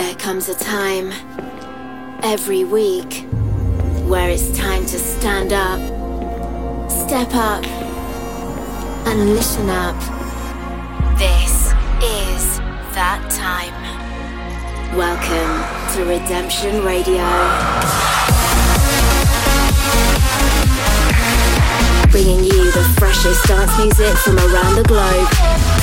There comes a time every week where it's time to stand up, step up, and listen up. This is that time. Welcome to Redemption Radio. Bringing you the freshest dance music from around the globe.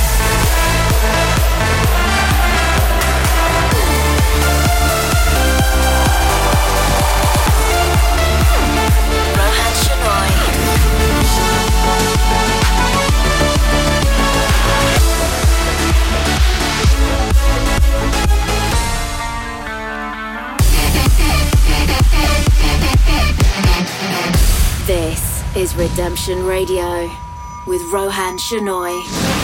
Redemption Radio with Roan Shenoyy.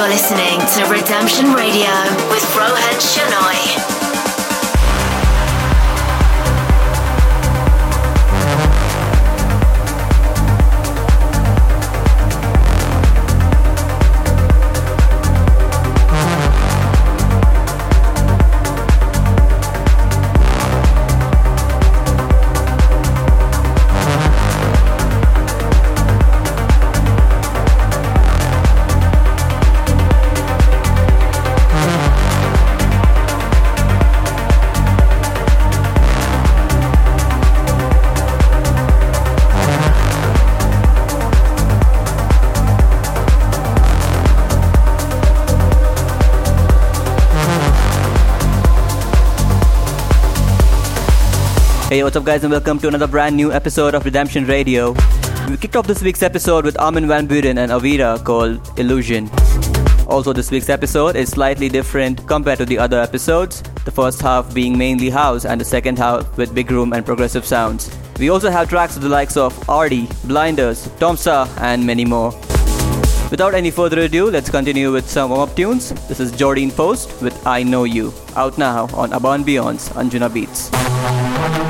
You're listening to Redemption Radio with Roan Hey, what's up, guys, and welcome to another brand new episode of Redemption Radio. We kicked off this week's episode with Armin van Buuren and Avira called Illusion. Also, this week's episode is slightly different compared to the other episodes, the first half being mainly house and the second half with big room and progressive sounds. We also have tracks of the likes of Arty, Blinders, Tom Staar, and many more. Without any further ado, let's continue with some warm up tunes. This is Jordin Post with I Know You, out now on Above Beyond's Anjunabeats.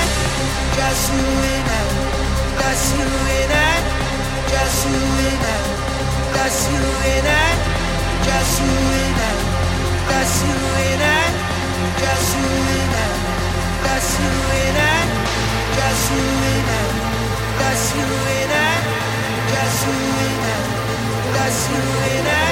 Just you and I, just you and I, just you and I, just you and I, just you and I, just you and I, just you and I, just you and I, just you and I, just you and I, just you and I.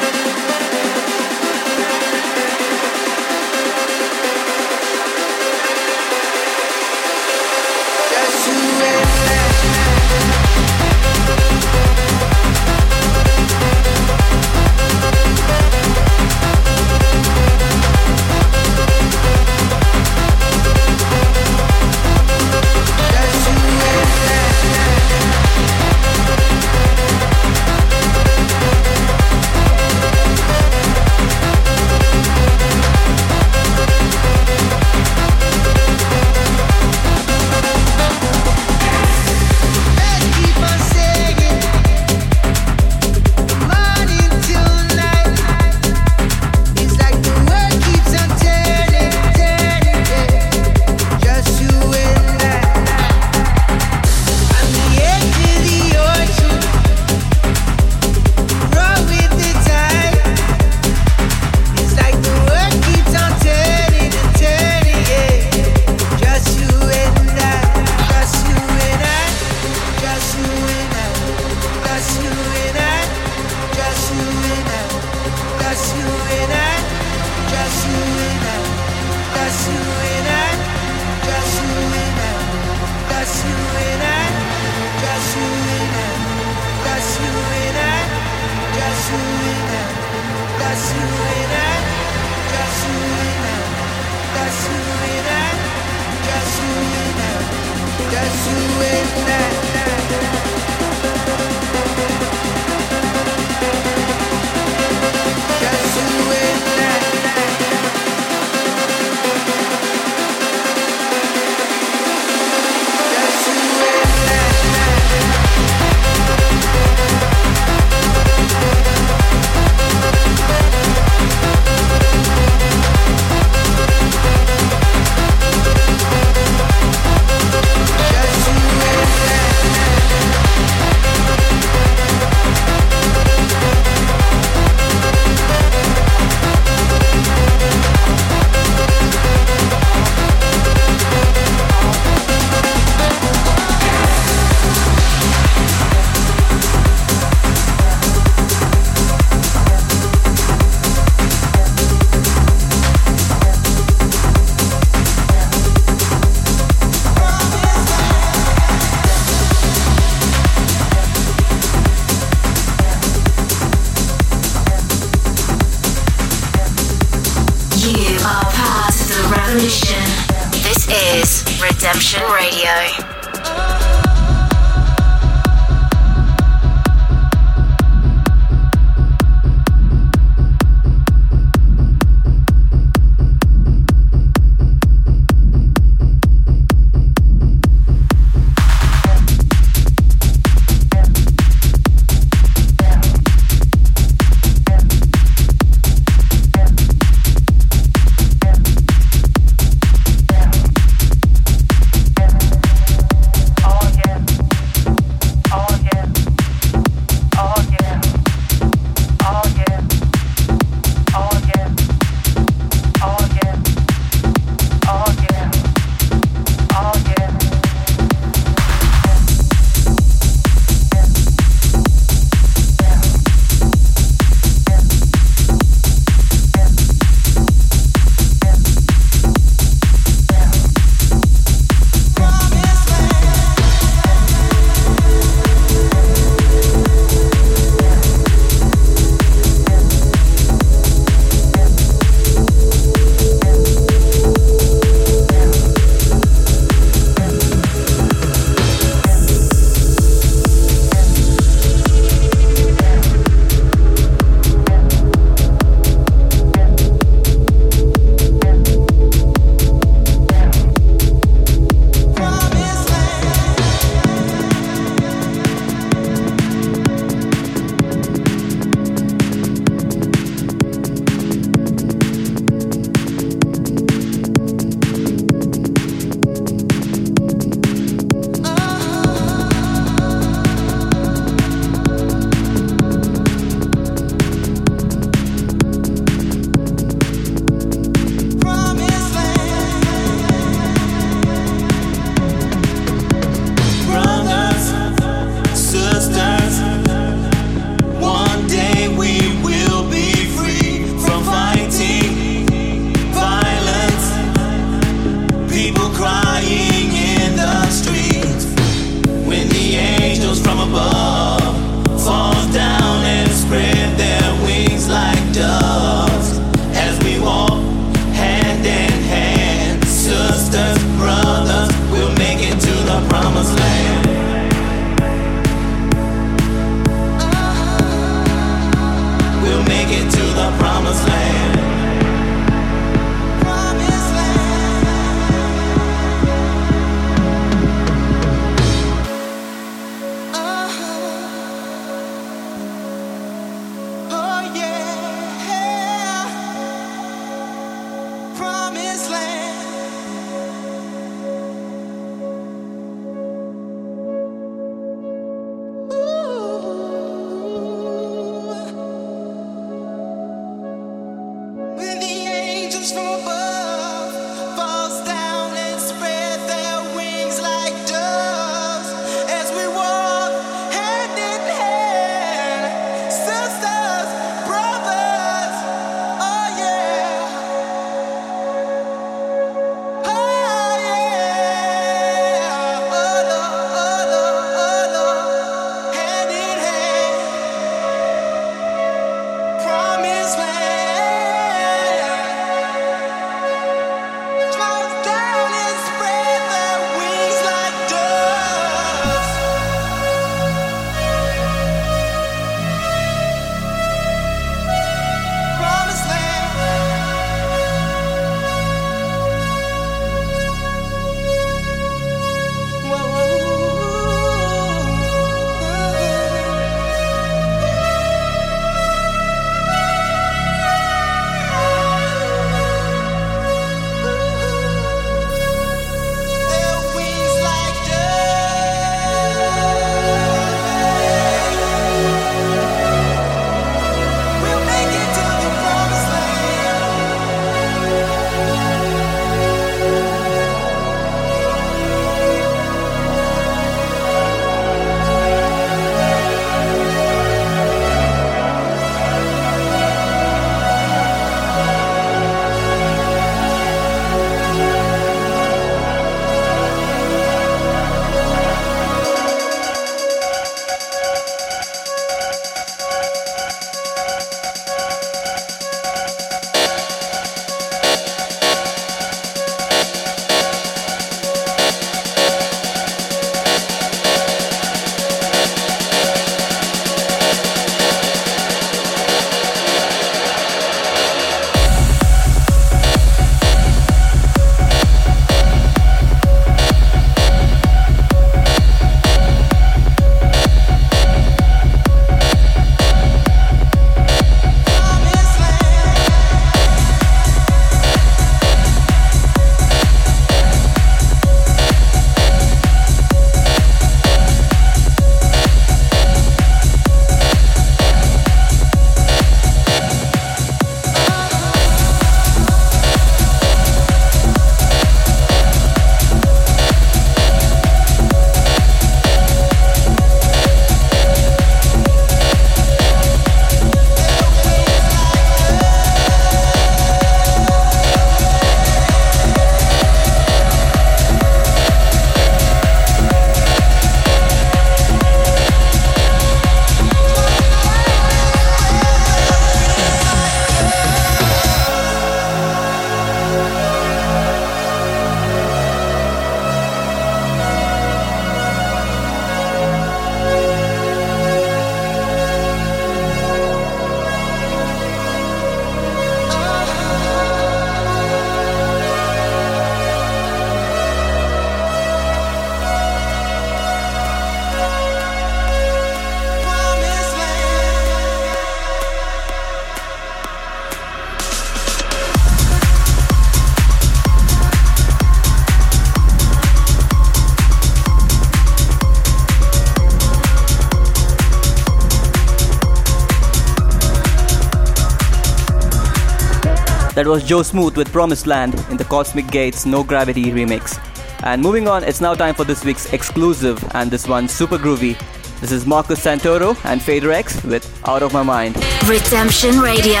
That was Joe Smooth with Promised Land in the Cosmic Gates No Gravity remix. And moving on, it's now time for this week's exclusive, and this one's super groovy. This is Marcus Santoro and Fader X with Out of My Mind. Redemption Radio.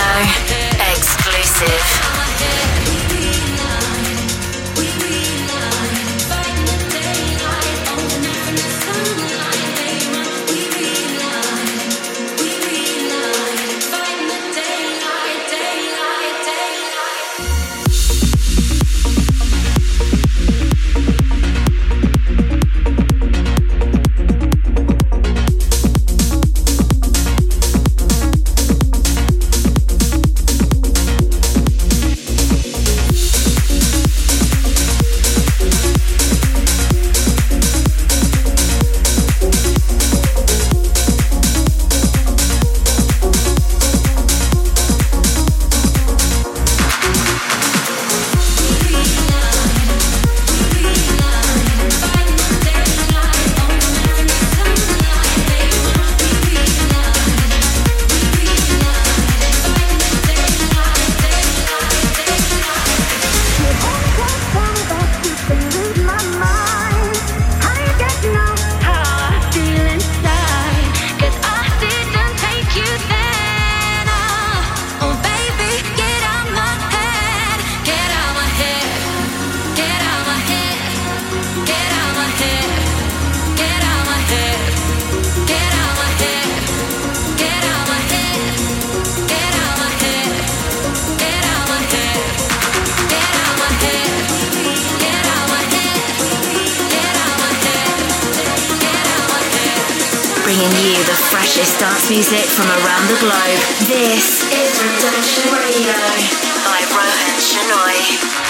Exclusive. freshest dance music from around the globe. This is Redemption Radio by Roan Shenoyy.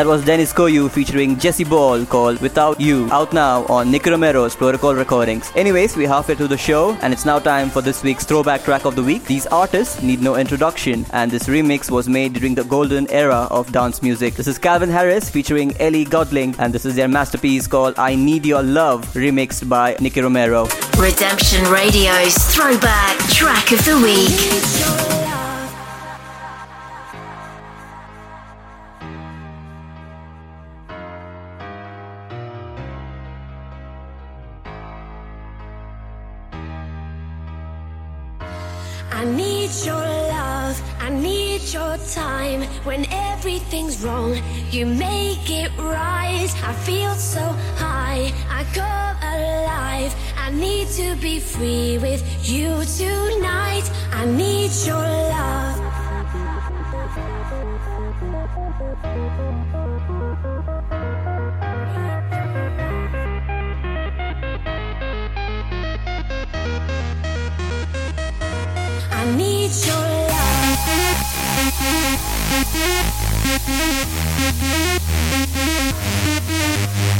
That was Dennis Koyu featuring Jesse Ball called Without You, out now on Nicky Romero's Protocol Recordings. Anyways, we're halfway through the show, and it's now time for this week's throwback track of the week. These artists need no introduction, and this remix was made during the golden era of dance music. This is Calvin Harris featuring Ellie Goulding, and this is their masterpiece called I Need Your Love, remixed by Nicky Romero. Redemption Radio's throwback track of the week. Need your time. When everything's wrong, you make it right. I feel so high, I come alive. I need to be free with you tonight. I need your love. I need your love. I need your I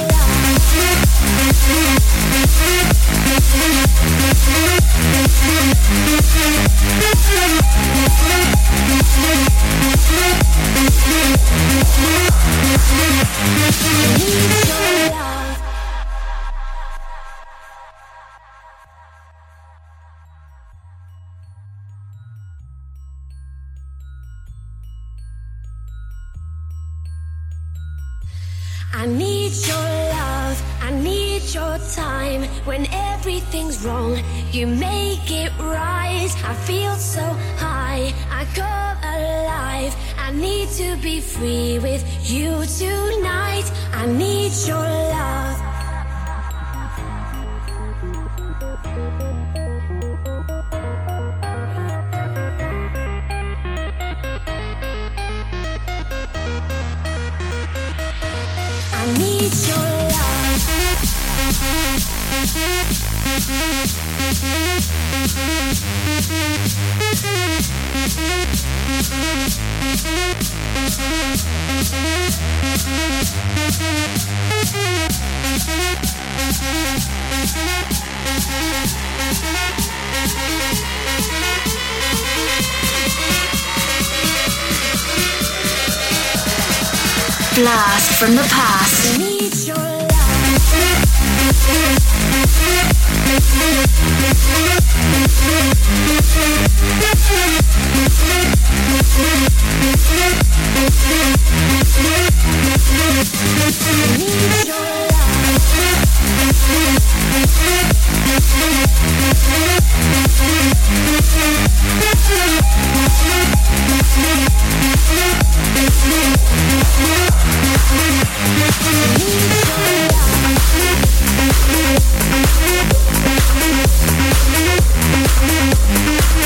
I need be free with you tonight. I need your love. I need your love. Blast from the past. Need your love. Thank you.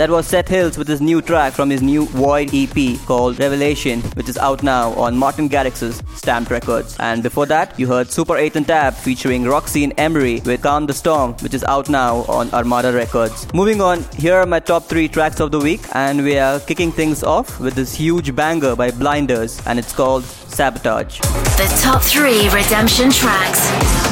That was Seth Hills with his new track from his new Void EP called Revelation, which is out now on Martin Garrix's Stamped Records. And before that, you heard Super 8 and Tab featuring Roxy and Emery with Calm the Storm, which is out now on Armada Records. Moving on, here are my top three tracks of the week, and we are kicking things off with this huge banger by Blinders, and it's called Sabotage. The top three redemption tracks.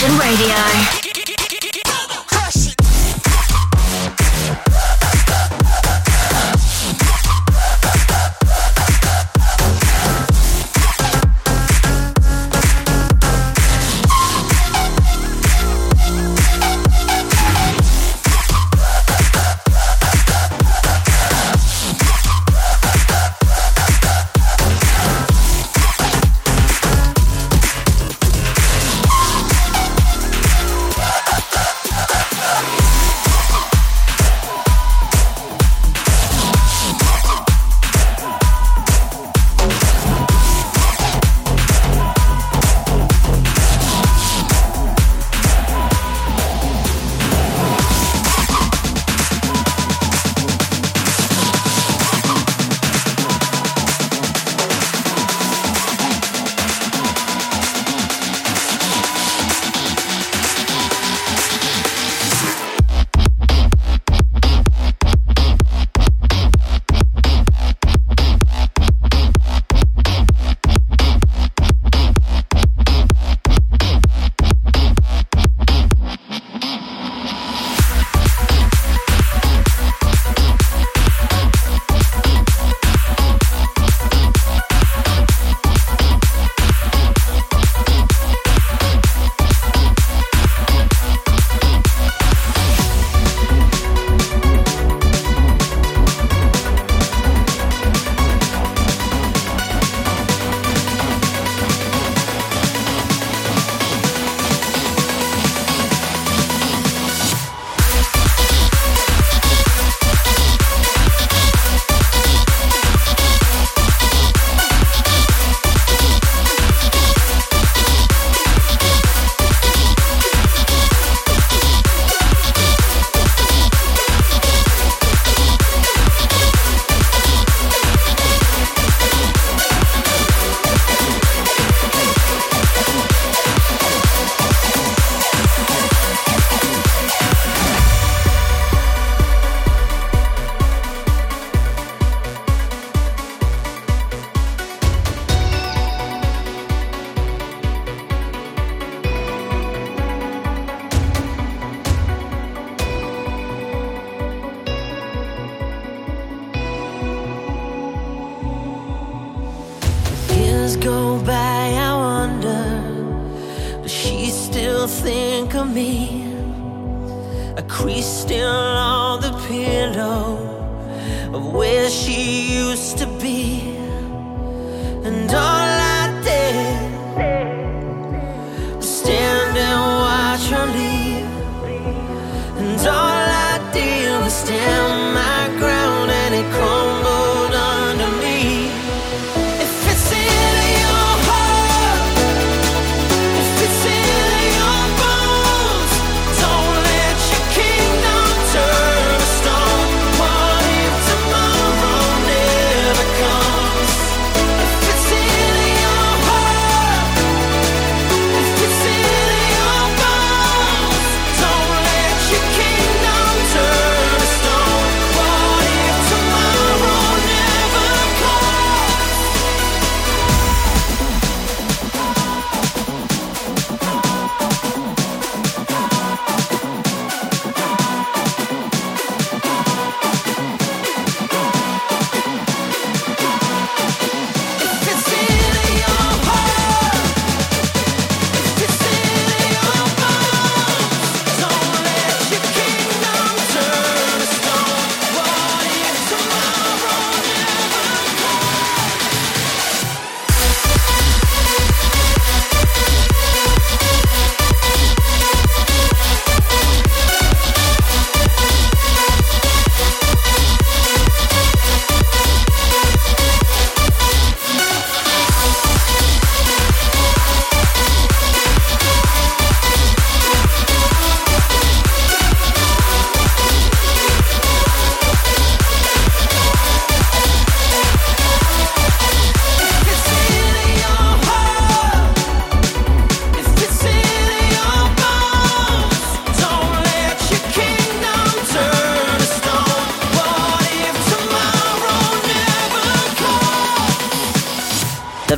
Redemption Radio.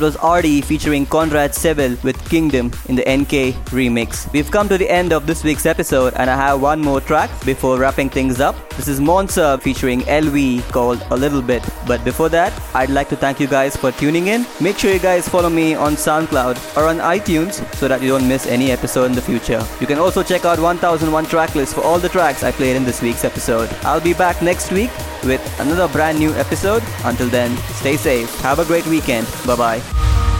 That was Arty featuring Conrad Seville with Kingdom in the NK remix. We've come to the end of this week's episode and I have one more track before wrapping things up. This is Monsa featuring LV called A Little Bit. But before that, I'd like to thank you guys for tuning in. Make sure you guys follow me on SoundCloud or on iTunes so that you don't miss any episode in the future. You can also check out 1001 tracklist for all the tracks I played in this week's episode. I'll be back next week with another brand new episode. Until then, stay safe. Have a great weekend. Bye bye.